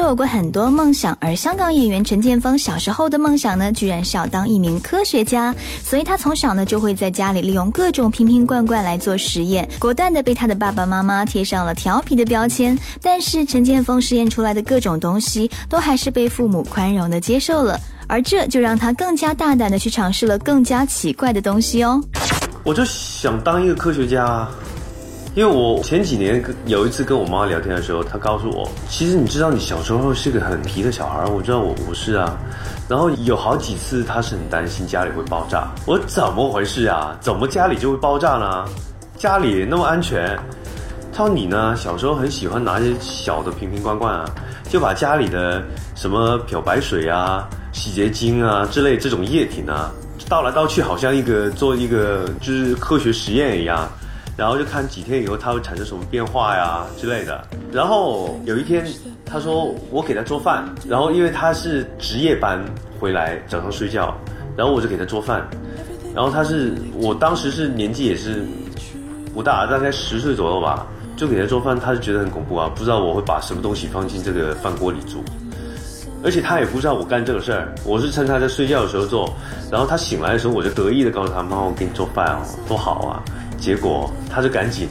都有过很多梦想，而香港演员陈建锋小时候的梦想呢，居然是要当一名科学家，所以他从小呢就会在家里利用各种瓶瓶罐罐来做实验，果断的被他的爸爸妈妈贴上了调皮的标签。但是陈建锋实验出来的各种东西，都还是被父母宽容的接受了，而这就让他更加大胆的去尝试了更加奇怪的东西哦。我就想当一个科学家。因为我前几年有一次跟我妈聊天的时候，她告诉我，其实你知道你小时候是个很皮的小孩，我知道我不是啊。然后有好几次她是很担心家里会爆炸，我怎么回事啊？怎么家里就会爆炸呢？家里那么安全。她说你呢，小时候很喜欢拿一些小的瓶瓶罐罐啊，就把家里的什么漂白水啊、洗洁精啊之类这种液体呢，倒来倒去，好像一个做一个就是科学实验一样。然后就看几天以后它会产生什么变化呀之类的。然后有一天他说我给他做饭，然后因为他是值夜班回来早上睡觉，然后我就给他做饭。然后他是我当时是年纪也是不大，大概十岁左右吧，就给他做饭，他就觉得很恐怖啊，不知道我会把什么东西放进这个饭锅里煮，而且他也不知道我干这个事儿，我是趁他在睡觉的时候做。然后他醒来的时候，我就得意的告诉他妈，我给你做饭哦，多好啊。结果他就赶紧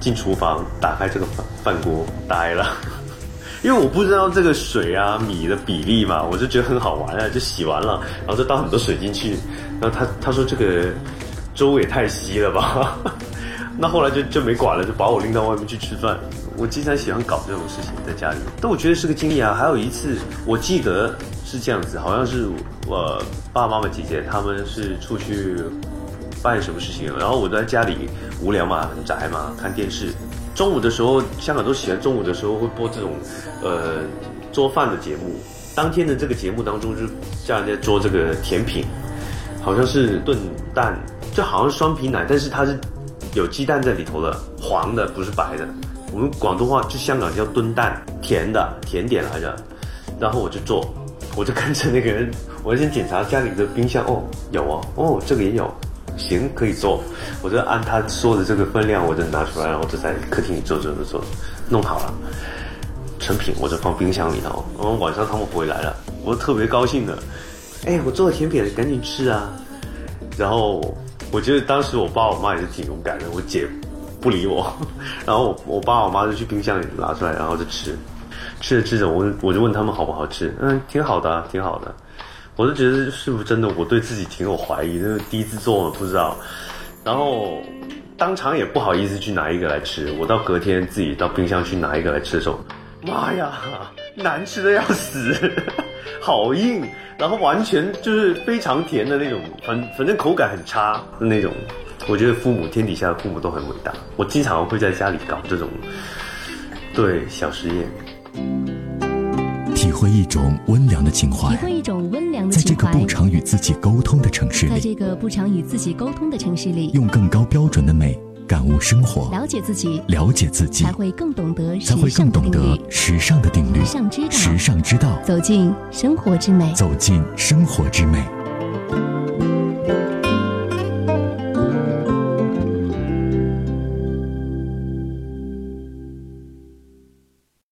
进厨房，打开这个饭饭锅，呆了，因为我不知道这个水啊米的比例嘛，我就觉得很好玩啊，就洗完了，然后就倒很多水进去，然后他他说这个粥也太稀了吧，那后来就就没管了，就把我拎到外面去吃饭。我经常喜欢搞这种事情在家里，但我觉得是个经历啊。还有一次我记得是这样子，好像是我爸爸妈妈姐姐他们是出去。办什么事情？然后我在家里无聊嘛，很宅嘛，看电视。中午的时候，香港都喜欢中午的时候会播这种，呃，做饭的节目。当天的这个节目当中，就叫人家做这个甜品，好像是炖蛋，就好像双皮奶，但是它是有鸡蛋在里头的，黄的不是白的。我们广东话就香港叫炖蛋，甜的甜点来着。然后我就做，我就跟着那个人，我先检查家里的冰箱，哦，有哦，哦，这个也有。行，可以做，我就按他说的这个分量，我就拿出来，然后就在客厅里做做做做，弄好了，成品我就放冰箱里头。然后晚上他们回来了，我特别高兴的，哎，我做的甜品，赶紧吃啊！然后我觉得当时我爸我妈也是挺勇敢的，我姐不理我，然后我爸我妈就去冰箱里拿出来，然后就吃，吃着吃着，我我就问他们好不好吃，嗯，挺好的，挺好的。我就觉得是不是真的？我对自己挺有怀疑，因为第一次做不知道，然后当场也不好意思去拿一个来吃。我到隔天自己到冰箱去拿一个来吃的时候，妈呀，难吃的要死，好硬，然后完全就是非常甜的那种，反反正口感很差的那种。我觉得父母天底下的父母都很伟大。我经常会在家里搞这种对小实验。体会一种温良的情怀，体会一种温良的情怀。在这个不常与自己沟通的城市里，在这个不常与自己沟通的城市里，用更高标准的美感悟生活，了解自己，了解自己，才会更懂得才会更懂得时尚的定律，时尚之道，时尚之道，走进生活之美，走进生活之美。